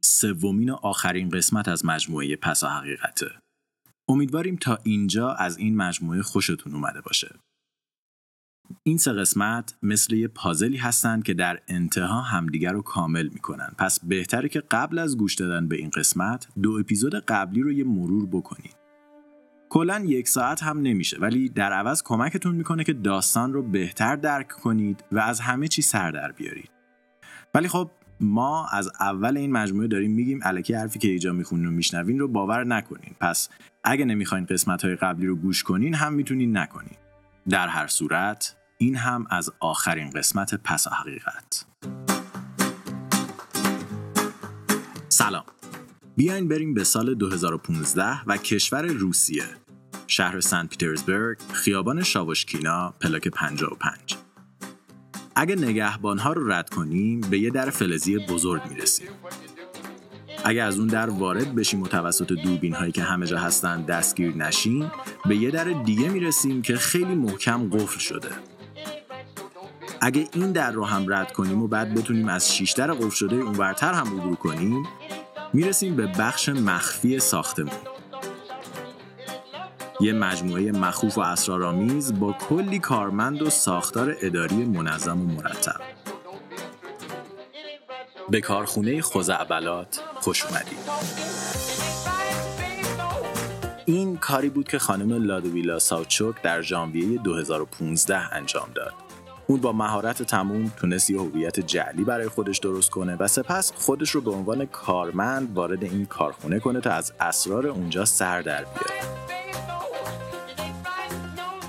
سومین و آخرین قسمت از مجموعه پسا حقیقته. امیدواریم تا اینجا از این مجموعه خوشتون اومده باشه. این سه قسمت مثل یه پازلی هستند که در انتها همدیگر رو کامل می‌کنن پس بهتره که قبل از گوش دادن به این قسمت دو اپیزود قبلی رو یه مرور بکنید کلا یک ساعت هم نمیشه ولی در عوض کمکتون می‌کنه که داستان رو بهتر درک کنید و از همه چی سر در بیارید ولی خب ما از اول این مجموعه داریم میگیم الکی حرفی که ایجا می‌خونین و میشنوین رو باور نکنین. پس اگه نمی‌خواین قسمت های قبلی رو گوش کنین هم می‌تونین نکنین. در هر صورت این هم از آخرین قسمت پس حقیقت. سلام. بیاین بریم به سال 2015 و کشور روسیه. شهر سنت پیترزبرگ خیابان شاوشکینا پلاک 55 اگه نگهبانها رو رد کنیم به یه در فلزی بزرگ می‌رسیم. اگه از اون در وارد بشیم و توسط دوربین هایی که همه جا هستن دستگیر نشیم به یه در دیگه می‌رسیم که خیلی محکم قفل شده. اگه این در رو هم رد کنیم و بعد بتونیم از شیش در قفل شده اونورتر هم عبور کنیم می‌رسیم به بخش مخفی ساختمون. یه مجموعه مخوف و اسرارآمیز با کلی کارمند و ساختار اداری منظم و مرتب. به کارخونه خزعبلات خوش اومدید این کاری بود که خانم لادویلا ساوچوک در ژانویه 2015 انجام داد. اون با مهارت تموم تونست یه هویت جعلی برای خودش درست کنه و سپس خودش رو به عنوان کارمند وارد این کارخونه کنه تا از اسرار اونجا سر در بیاره.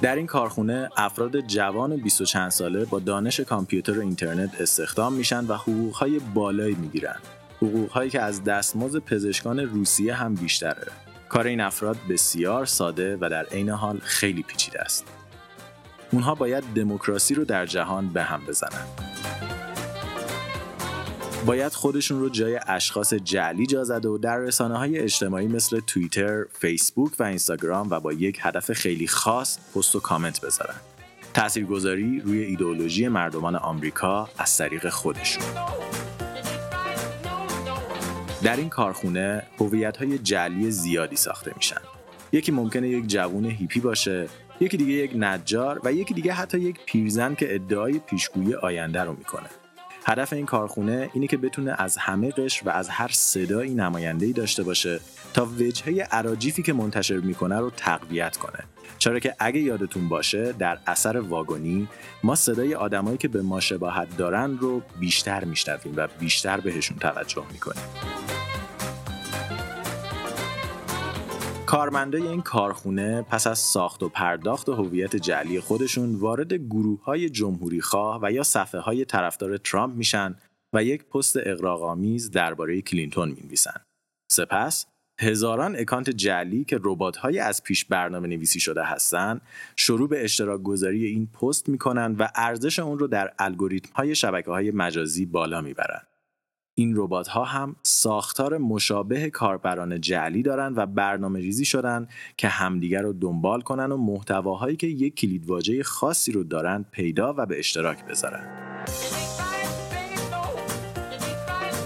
در این کارخونه افراد جوان و 20 چند ساله با دانش کامپیوتر و اینترنت استخدام میشن و حقوقهای بالایی می‌گیرن. حقوقهایی که از دستمزد پزشکان روسیه هم بیشتره. کار این افراد بسیار ساده و در عین حال خیلی پیچیده است. اونها باید دموکراسی رو در جهان به هم بزنن. باید خودشون رو جای اشخاص جعلی جا زده و در رسانه های اجتماعی مثل توییتر، فیسبوک و اینستاگرام و با یک هدف خیلی خاص پست و کامنت بذارن. تاثیرگذاری روی ایدئولوژی مردمان آمریکا از طریق خودشون. در این کارخونه هویت های جعلی زیادی ساخته میشن. یکی ممکنه یک جوون هیپی باشه یکی دیگه یک نجار و یکی دیگه حتی یک پیرزن که ادعای پیشگویی آینده رو می‌کنه هدف این کارخونه اینه که بتونه از همه قشر و از هر صدایی نماینده‌ای داشته باشه تا وجهه عراجیفی که منتشر می‌کنه رو تقویت کنه. چرا که اگه یادتون باشه در اثر واگونی ما صدای آدمایی که به ما شباهت دارن رو بیشتر میشنویم و بیشتر بهشون توجه می‌کنیم. کارمندای این کارخونه پس از ساخت و پرداخت هویت جعلی خودشون وارد گروه های جمهوری خواه و یا صفحه های طرفدار ترامپ میشن و یک پست اغراق‌آمیز درباره کلینتون می‌نویسن. سپس هزاران اکانت جعلی که ربات‌های از پیش برنامه نویسی شده هستند شروع به اشتراک گذاری این پست می‌کنن و ارزش اون رو در الگوریتم های شبکه های مجازی بالا می‌برن. این ربات ها هم ساختار مشابه کاربران جعلی دارند و برنامه ریزی شدن که همدیگر رو دنبال کنن و محتواهایی که یک کلیدواژه خاصی رو دارن پیدا و به اشتراک بذارن.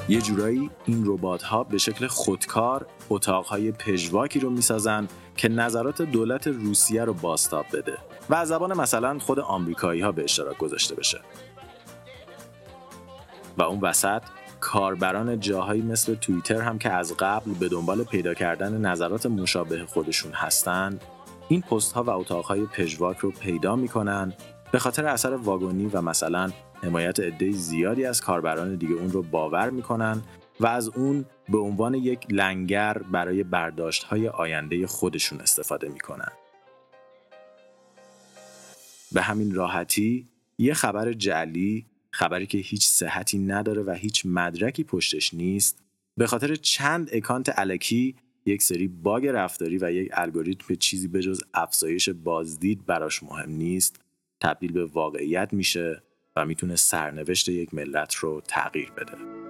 یه جورایی این ربات ها به شکل خودکار اتاقهای پژواکی رو می‌سازن که نظرات دولت روسیه رو باستاب بده و از زبان مثلا خود آمریکایی ها به اشتراک گذاشته بشه. و اون وسط کاربران جاهایی مثل توییتر هم که از قبل به دنبال پیدا کردن نظرات مشابه خودشون هستند این پست ها و اتاق های پژواک رو پیدا می‌کنن به خاطر اثر واگونی و مثلا حمایت عده زیادی از کاربران دیگه اون رو باور می‌کنن و از اون به عنوان یک لنگر برای برداشت های آینده خودشون استفاده می‌کنن. به همین راحتی یه خبر جعلی خبری که هیچ صحتی نداره و هیچ مدرکی پشتش نیست. به خاطر چند اکانت علکی یک سری باگ رفتاری و یک الگوریتم چیزی به جز افزایش بازدید براش مهم نیست. تبدیل به واقعیت میشه و می‌تونه سرنوشت یک ملت رو تغییر بده.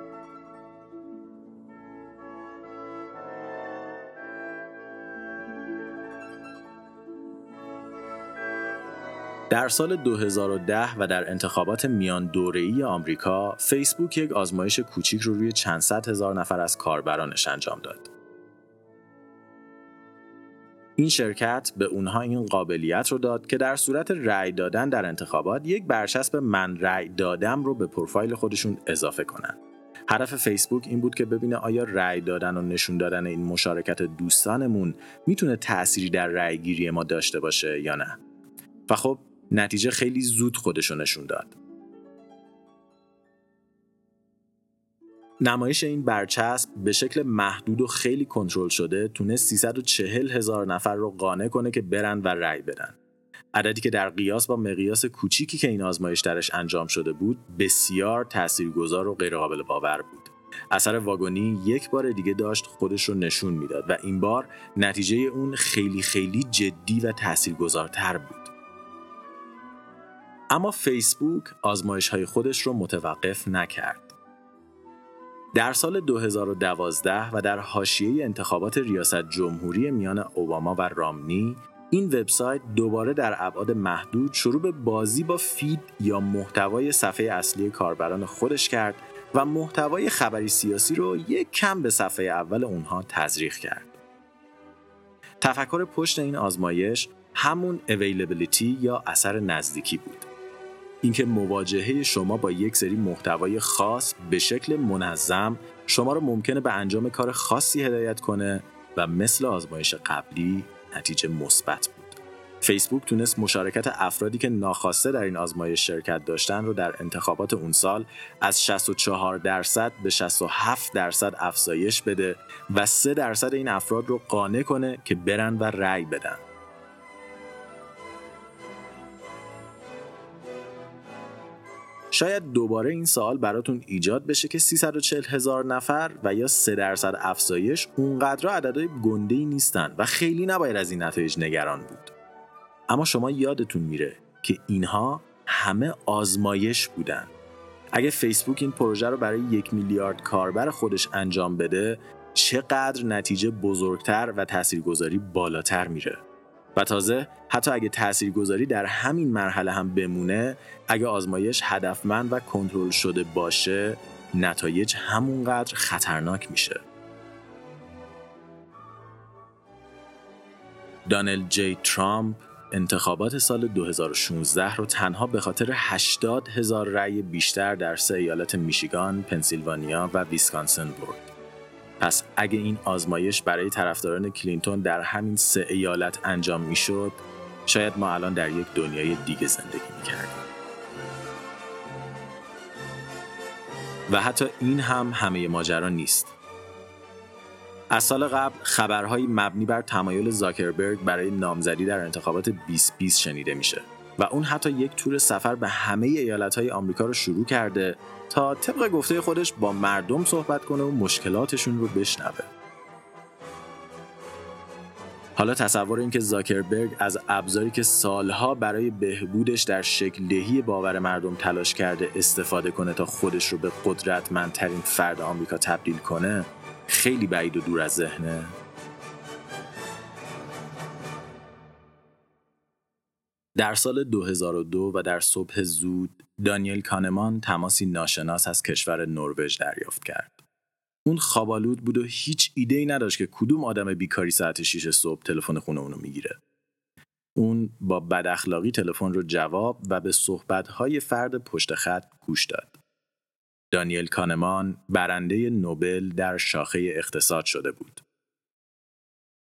در سال 2010 و در انتخابات میان دوره‌ای آمریکا، فیسبوک یک آزمایش کوچیک رو روی چند صد هزار نفر از کاربرانش انجام داد. این شرکت به اونها این قابلیت رو داد که در صورت رأی دادن در انتخابات یک برچسب من رأی دادم رو به پروفایل خودشون اضافه کنن. هدف فیسبوک این بود که ببینه آیا رأی دادن و نشون دادن این مشارکت دوستانمون می‌تونه تأثیری در رأی گیری ما داشته باشه یا نه. و خب نتیجه خیلی زود خودشو نشون داد. نمایش این برچسب به شکل محدود و خیلی کنترل شده تونست 340 هزار نفر رو قانع کنه که برن و رأی بدن. عددی که در قیاس با مقیاس کوچیکی که این آزمایش درش انجام شده بود بسیار تاثیرگذار و غیرقابل باور بود. اثر واگونی یک بار دیگه داشت خودش رو نشون می‌داد و این بار نتیجه اون خیلی خیلی جدی و تاثیرگذارتر بود. اما فیسبوک آزمایش های خودش رو متوقف نکرد. در سال 2012 و در حاشیه انتخابات ریاست جمهوری میان اوباما و رامنی این وبسایت دوباره در ابعاد محدود شروع به بازی با فید یا محتوای صفحه اصلی کاربران خودش کرد و محتوای خبری سیاسی رو یک کم به صفحه اول اونها تزریق کرد. تفکر پشت این آزمایش همون اویلیبیلیتی یا اثر نزدیکی بود. اینکه مواجهه شما با یک سری محتوای خاص به شکل منظم شما رو ممکنه به انجام کار خاصی هدایت کنه و مثل آزمایش قبلی نتیجه مثبت بود. فیسبوک تونست مشارکت افرادی که ناخواسته در این آزمایش شرکت داشتن رو در انتخابات اون سال از 64 درصد به 67 درصد افزایش بده و 3 درصد این افراد رو قانع کنه که برن و رأی بدن. شاید دوباره این سوال براتون ایجاد بشه که 340 هزار نفر و یا 3 درصد افزایش اونقدر عددهای گنده ای نیستن و خیلی نباید از این نتایج نگران بود. اما شما یادتون میره که اینها همه آزمایش بودن. اگه فیسبوک این پروژه رو برای یک میلیارد کاربر خودش انجام بده چقدر نتیجه بزرگتر و تاثیرگذاری بالاتر میره. و تازه حتی اگه تاثیرگذاری در همین مرحله هم بمونه اگه آزمایش هدفمند و کنترل شده باشه نتایج همونقدر خطرناک میشه دانل جی ترامپ انتخابات سال 2016 رو تنها به خاطر 80 هزار رأی بیشتر در سه ایالت میشیگان، پنسیلوانیا و ویسکانسن برد. پس اگه این آزمایش برای طرفداران کلینتون در همین سه ایالت انجام می‌شد شاید ما الان در یک دنیای دیگه زندگی می‌کردیم. و حتی این هم همه ماجرا نیست. از سال قبل خبرهایی مبنی بر تمایل زاکربرگ برای نامزدی در انتخابات 2020 شنیده میشه. و اون حتی یک تور سفر به همه ایالتهای آمریکا رو شروع کرده تا طبق گفته خودش با مردم صحبت کنه و مشکلاتشون رو بشنوه. حالا تصور این که زاکربرگ از ابزاری که سالها برای بهبودش در شکل دهی باور مردم تلاش کرده استفاده کنه تا خودش رو به قدرتمندترین فرد آمریکا تبدیل کنه خیلی بعید و دور از ذهنه در سال 2002 و در صبح زود دانیل کانمان تماسی ناشناس از کشور نروژ دریافت کرد. اون خوابالود بود و هیچ ایده ای نداشت که کدوم آدم بیکاری ساعت 6 صبح تلفن خونه اونو می‌گیره. اون با بد اخلاقی تلفن رو جواب و به صحبت‌های فرد پشت خط گوش داد. دانیل کانمان برنده نوبل در شاخه اقتصاد شده بود.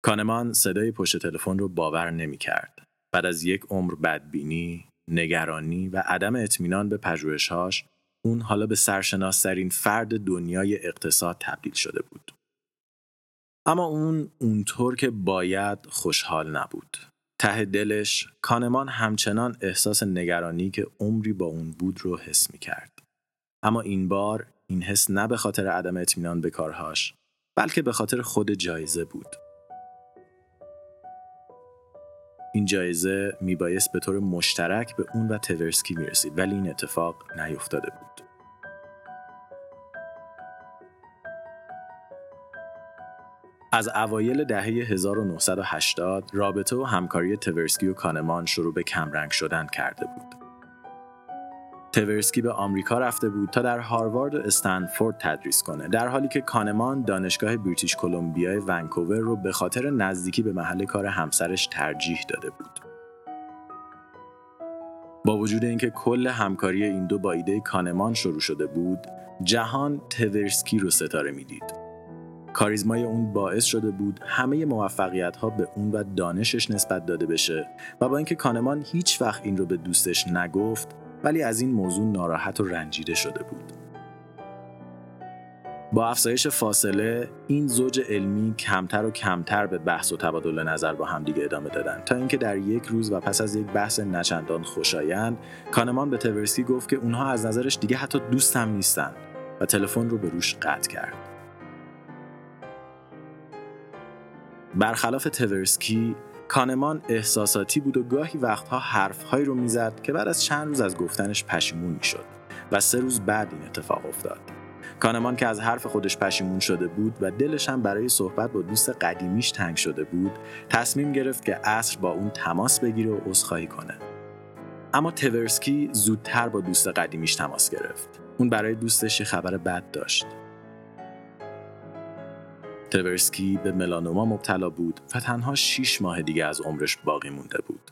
کانمان صدای پشت تلفن رو باور نمی کرد. بعد از یک عمر بدبینی، نگرانی و عدم اطمینان به پژوهش‌هاش، اون حالا به سرشناسترین فرد دنیای اقتصاد تبدیل شده بود. اما اون اونطور که باید خوشحال نبود. ته دلش کانمان همچنان احساس نگرانی که عمری با اون بود رو حس می کرد. اما این بار این حس نه به خاطر عدم اطمینان به کارهاش بلکه به خاطر خود جایزه بود. این جایزه میبایست به طور مشترک به اون و تورسکی می‌رسید ولی این اتفاق نیفتاده بود. از اوایل دهه 1980 رابطه و همکاری تورسکی و کانمان شروع به کمرنگ شدن کرده بود. تورسکی به آمریکا رفته بود تا در هاروارد و استنفورد تدریس کنه در حالی که کانمان دانشگاه بریتیش کلمبیای ونکوور رو به خاطر نزدیکی به محل کار همسرش ترجیح داده بود. با وجود اینکه کل همکاری این دو با ایده کانمان شروع شده بود، جهان تورسکی رو ستاره می‌دید. کاریزمای اون باعث شده بود همه موفقیت ها به اون و دانشش نسبت داده بشه و با اینکه کانمان هیچ وقت این رو به دوستش نگفت ولی از این موضوع ناراحت و رنجیده شده بود. با افزایش فاصله این زوج علمی کمتر و کمتر به بحث و تبادل نظر با همدیگه ادامه دادن تا اینکه در یک روز و پس از یک بحث نچندان خوشایند کانمان به تورسکی گفت که اونها از نظرش دیگه حتی دوست هم نیستن و تلفن رو به روش قطع کرد. برخلاف تورسکی کانمان احساساتی بود و گاهی وقتها حرفهایی رو می‌زد که بعد از چند روز از گفتنش پشیمون می‌شد و سه روز بعد این اتفاق افتاد. کانمان که از حرف خودش پشیمون شده بود و دلش هم برای صحبت با دوست قدیمیش تنگ شده بود تصمیم گرفت که عصر با اون تماس بگیره و عذرخواهی کنه. اما تورسکی زودتر با دوست قدیمیش تماس گرفت. اون برای دوستش خبر بد داشت. تورسکی به ملانوما مبتلا بود و تنها 6 ماه دیگه از عمرش باقی مونده بود.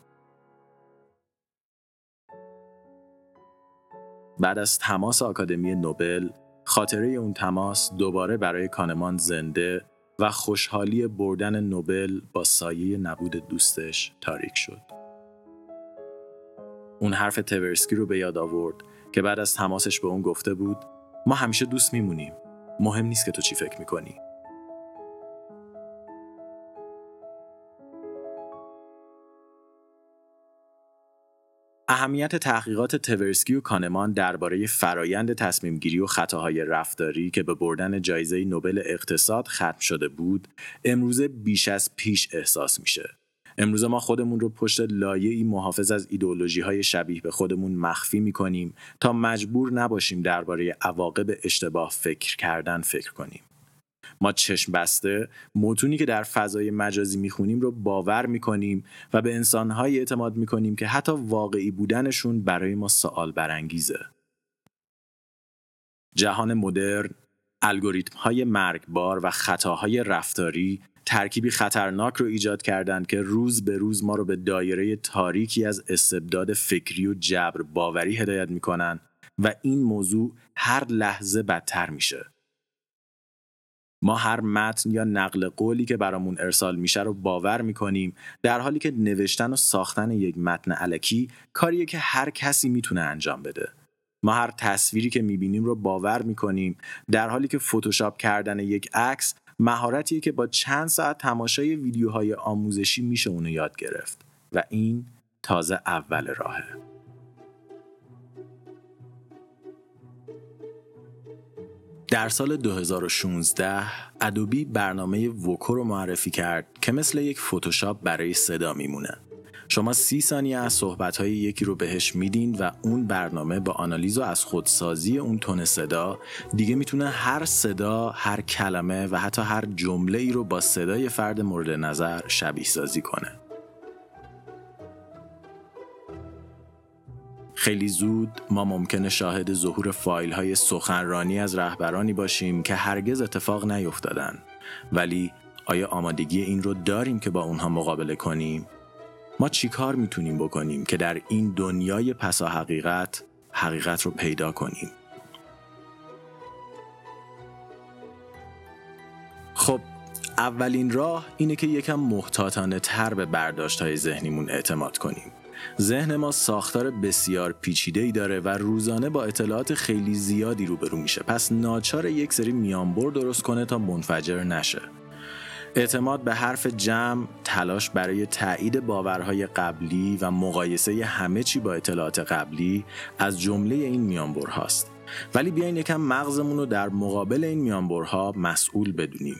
بعد از تماس آکادمی نوبل، خاطره اون تماس دوباره برای کانمان زنده و خوشحالی بردن نوبل با سایه نبود دوستش تاریک شد. اون حرف تورسکی رو به یاد آورد که بعد از تماسش به اون گفته بود ما همیشه دوست میمونیم. مهم نیست که تو چی فکر می‌کنی. اهمیت تحقیقات تورسکی و کانمان درباره فرایند تصمیم گیری و خطاهای رفتاری که به بردن جایزه نوبل اقتصاد ختم شده بود، امروزه بیش از پیش احساس میشه. امروزه ما خودمون رو پشت لایه‌ای محافظ از ایدئولوژی های شبیه به خودمون مخفی می‌کنیم تا مجبور نباشیم درباره عواقب اشتباه فکر کردن فکر کنیم. ما چشم بسته متونی که در فضای مجازی می‌خونیم رو باور می‌کنیم و به انسانهایی اعتماد می‌کنیم که حتی واقعی بودنشون برای ما سوال برانگیزه. جهان مدرن، الگوریتم های مرگبار و خطاهای رفتاری ترکیبی خطرناک رو ایجاد کردند که روز به روز ما رو به دایره تاریکی از استبداد فکری و جبر باوری هدایت می‌کنن و این موضوع هر لحظه بدتر میشه. ما هر متن یا نقل قولی که برامون ارسال میشه رو باور می‌کنیم در حالی که نوشتن و ساختن یک متن علکی کاریه که هر کسی می‌تونه انجام بده. ما هر تصویری که می‌بینیم رو باور می‌کنیم در حالی که فتوشاپ کردن یک عکس مهارتیه که با چند ساعت تماشای ویدیوهای آموزشی میشه اونو یاد گرفت. و این تازه اول راهه. در سال 2016 ادوبی برنامه ووکو رو معرفی کرد که مثل یک فتوشاپ برای صدا میمونه. شما سی ثانیه از صحبتهای یکی رو بهش میدین و اون برنامه با آنالیز و از خودسازی اون تون صدا دیگه می‌تونه هر صدا، هر کلمه و حتی هر جمله ای رو با صدای فرد مورد نظر شبیه سازی کنه. خیلی زود ما ممکنه شاهد ظهور فایل های سخنرانی از رهبرانی باشیم که هرگز اتفاق نیفتادن ولی آیا آمادگی این رو داریم که با اونها مقابله کنیم؟ ما چیکار می‌تونیم بکنیم که در این دنیای پسا حقیقت حقیقت رو پیدا کنیم؟ خب اولین راه اینه که یکم محتاطانه تر به برداشت های ذهنیمون اعتماد کنیم ذهن ما ساختار بسیار پیچیده ای داره و روزانه با اطلاعات خیلی زیادی روبرو میشه. پس ناچار یک سری میانبر درست کنه تا منفجر نشه. اعتماد به حرف جمع تلاش برای تایید باورهای قبلی و مقایسه همه چی با اطلاعات قبلی از جمله این میانبر هاست. ولی بیاین یکم مغزمون رو در مقابل این میانبرها مسئول بدونیم.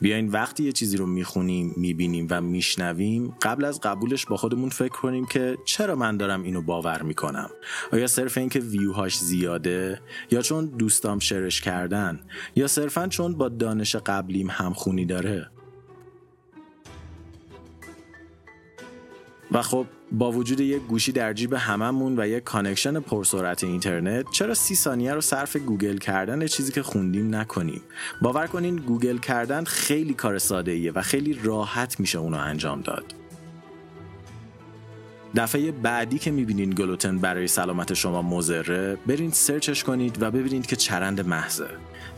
بیاین وقتی یه چیزی رو می‌خونیم می‌بینیم و میشنویم قبل از قبولش با خودمون فکر کنیم که چرا من دارم اینو باور می‌کنم؟ آیا صرف اینکه ویوهاش زیاده؟ یا چون دوستام شرش کردن؟ یا صرفا چون با دانش قبلیم همخونی داره؟ و خب با وجود یک گوشی در جیب هممون و یک connection پرسرعت اینترنت چرا سی ثانیه رو صرف گوگل کردن چیزی که خوندیم نکنیم؟ باور کنین گوگل کردن خیلی کار ساده ایه و خیلی راحت میشه اونو انجام داد. دفعه بعدی که می‌بینین گلوتن برای سلامت شما مضره برین search ش کنید و ببینید که چرند محضه.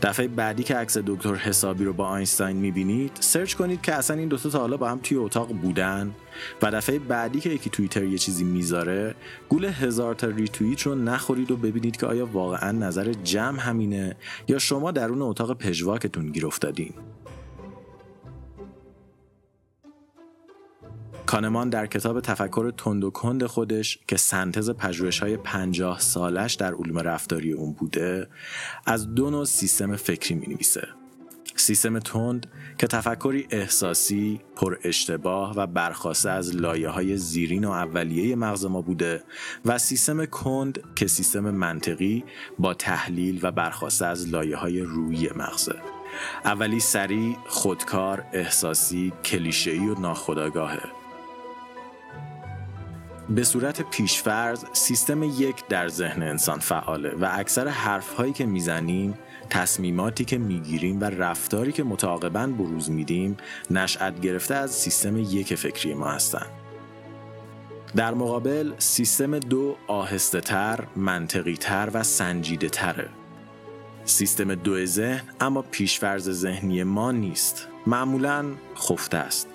دفعه بعدی که عکس دکتر حسابی رو با اینشتین می‌بینید search کنید که اصلا این دوتا تا حالا با هم توی اتاق بودن. و دفعه بعدی که یکی توییتر یه چیزی می‌ذاره گول هزار تا ریتوییت رو نخورید و ببینید که آیا واقعا نظر جمع همینه یا شما درون اتاق پژواکتون گیر افتادین. کانمان در کتاب تفکر تند و کند خودش که سنتز پژوهش های پنجاه سالش در علوم رفتاری اون بوده از دو نوع سیستم فکری می نویسه. سیستم تند که تفکری احساسی، پر اشتباه و برخواسته از لایه های زیرین و اولیه مغز ما بوده و سیستم کند که سیستم منطقی با تحلیل و برخواسته از لایه های روی مغزه. اولی سریع، خودکار، احساسی، کلیشه‌ای و ناخودآگاهه به صورت پیشفرض سیستم یک در ذهن انسان فعاله و اکثر حرف هایی که می‌زنیم تصمیماتی که می‌گیریم و رفتاری که متعاقبا بروز میدیم نشأت گرفته از سیستم یک فکری ما هستند. در مقابل سیستم دو آهسته تر، منطقی تر و سنجیده تره. سیستم دو ذهن اما پیشفرز ذهنی ما نیست. معمولا خفته است.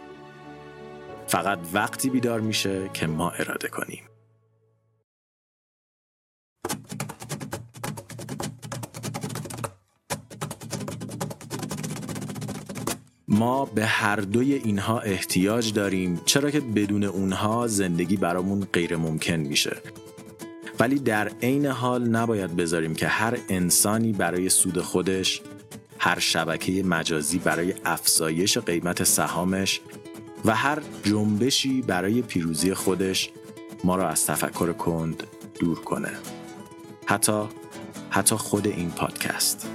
فقط وقتی بیدار میشه که ما اراده کنیم. ما به هر دوی اینها احتیاج داریم چرا که بدون اونها زندگی برامون غیر ممکن میشه. ولی در عین حال نباید بذاریم که هر انسانی برای سود خودش هر شبکه مجازی برای افزایش قیمت سهامش و هر جنبشی برای پیروزی خودش ما را از تفکر کند دور کنه. حتی حتی خود این پادکست.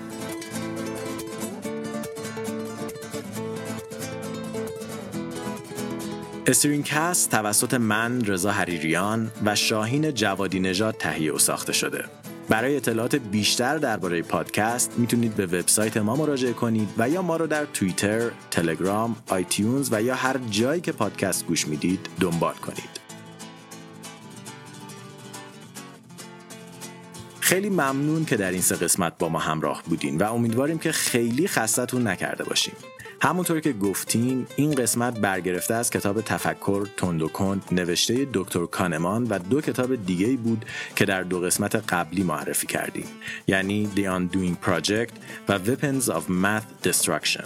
استرینکست توسط من رضا حریریان و شاهین جوادی نژاد تهیه و ساخته شده. برای اطلاعات بیشتر درباره پادکست می‌تونید به وبسایت ما مراجعه کنید و یا ما رو در توییتر، تلگرام، آیتیونز و یا هر جایی که پادکست گوش می‌دید دنبال کنید. خیلی ممنون که در این سه قسمت با ما همراه بودین و امیدواریم که خیلی خستتون نکرده باشیم. همونطور که گفتیم این قسمت برگرفته از کتاب تفکر تند و کند نوشته دکتر کانمان و دو کتاب دیگه بود که در دو قسمت قبلی معرفی کردیم یعنی The Undoing Project و Weapons of Math Destruction.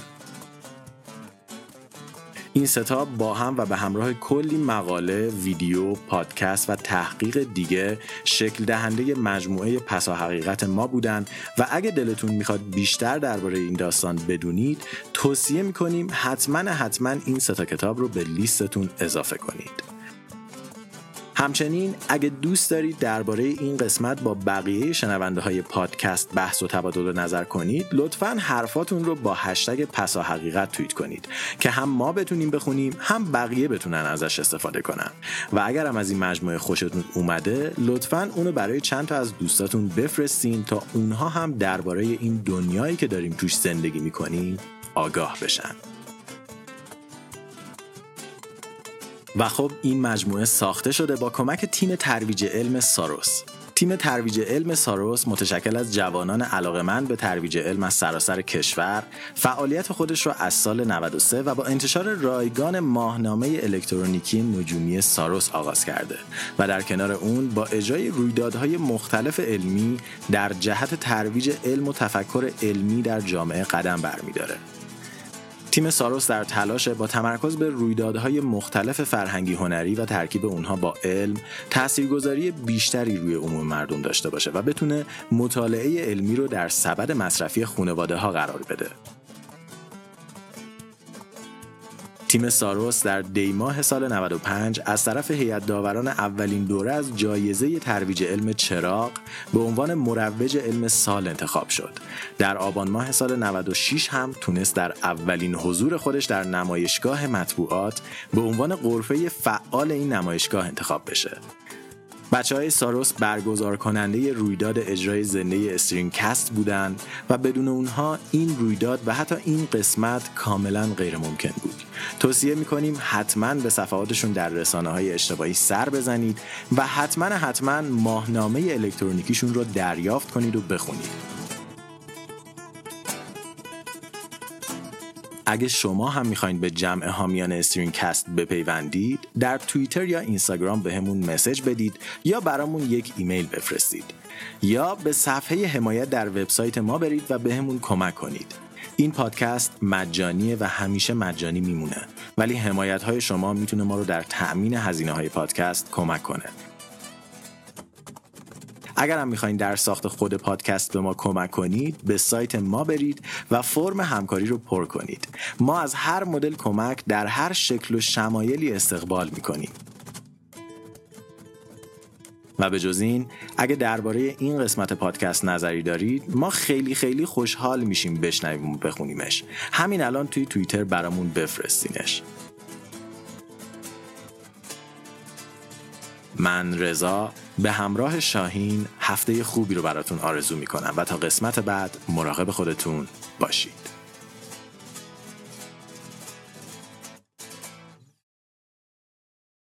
این ستاب با هم و به همراه کلی مقاله، ویدیو، پادکست و تحقیق دیگه شکل دهنده مجموعه پسا حقیقت ما بودن و اگه دلتون می‌خواد بیشتر درباره این داستان بدونید توصیه می‌کنیم حتما حتما این ستا کتاب رو به لیستتون اضافه کنید. همچنین اگه دوست دارید درباره این قسمت با بقیه شنونده های پادکست بحث و تبادل نظر کنید لطفا حرفاتون رو با هشتگ پسا حقیقت توییت کنید که هم ما بتونیم بخونیم هم بقیه بتونن ازش استفاده کنن. و اگر هم از این مجموعه خوشتون اومده لطفا اونو برای چند تا از دوستاتون بفرستین تا اونها هم درباره این دنیایی که داریم توش زندگی می‌کنیم آگاه بشن. و خب این مجموعه ساخته شده با کمک تیم ترویج علم ساروس. تیم ترویج علم ساروس متشکل از جوانان علاقمند به ترویج علم از سراسر کشور فعالیت خودش را از سال 93 و با انتشار رایگان ماهنامه الکترونیکی نجومی ساروس آغاز کرده و در کنار اون با اجرای رویدادهای مختلف علمی در جهت ترویج علم و تفکر علمی در جامعه قدم برمیداره. تیم ساروس در تلاش با تمرکز به رویدادهای مختلف فرهنگی هنری و ترکیب اونها با علم تاثیرگذاری بیشتری روی عموم مردم داشته باشه و بتونه مطالعه علمی رو در سبد مصرفی خانواده ها قرار بده. تیم ساروس در دیماه سال 95 از طرف هیئت داوران اولین دوره از جایزه ترویج علم چراغ به عنوان مروج علم سال انتخاب شد. در آبان ماه سال 96 هم تونست در اولین حضور خودش در نمایشگاه مطبوعات به عنوان قرفه فعال این نمایشگاه انتخاب بشه. بچه های ساروس برگزار کننده رویداد اجرای زنده استرینگ کست بودند و بدون اونها این رویداد و حتی این قسمت کاملا غیر ممکن بود. توصیه می‌کنیم حتما به صفحاتشون در رسانه های اجتماعی سر بزنید و حتما حتما ماهنامه الکترونیکیشون رو دریافت کنید و بخونید. اگه شما هم می‌خواین به جمع حامیان استرین کست بپیوندید در توییتر یا اینستاگرام به همون مسج بدید یا برامون یک ایمیل بفرستید. یا به صفحه حمایت در وبسایت ما برید و به همون کمک کنید. این پادکست مجانیه و همیشه مجانی میمونه. ولی حمایت های شما می‌تونه ما رو در تأمین هزینه های پادکست کمک کنه. اگر هم می‌خواین در ساخت خود پادکست به ما کمک کنید به سایت ما برید و فرم همکاری رو پر کنید. ما از هر مدل کمک در هر شکل و شمایلی استقبال می‌کنیم. و به جز این اگه درباره این قسمت پادکست نظری دارید ما خیلی خیلی خوشحال میشیم بشنویم و بخونیمش. همین الان توی توییتر برامون بفرستینش. من رضا به همراه شاهین هفته خوبی رو براتون آرزو می‌کنم و تا قسمت بعد مراقب خودتون باشید.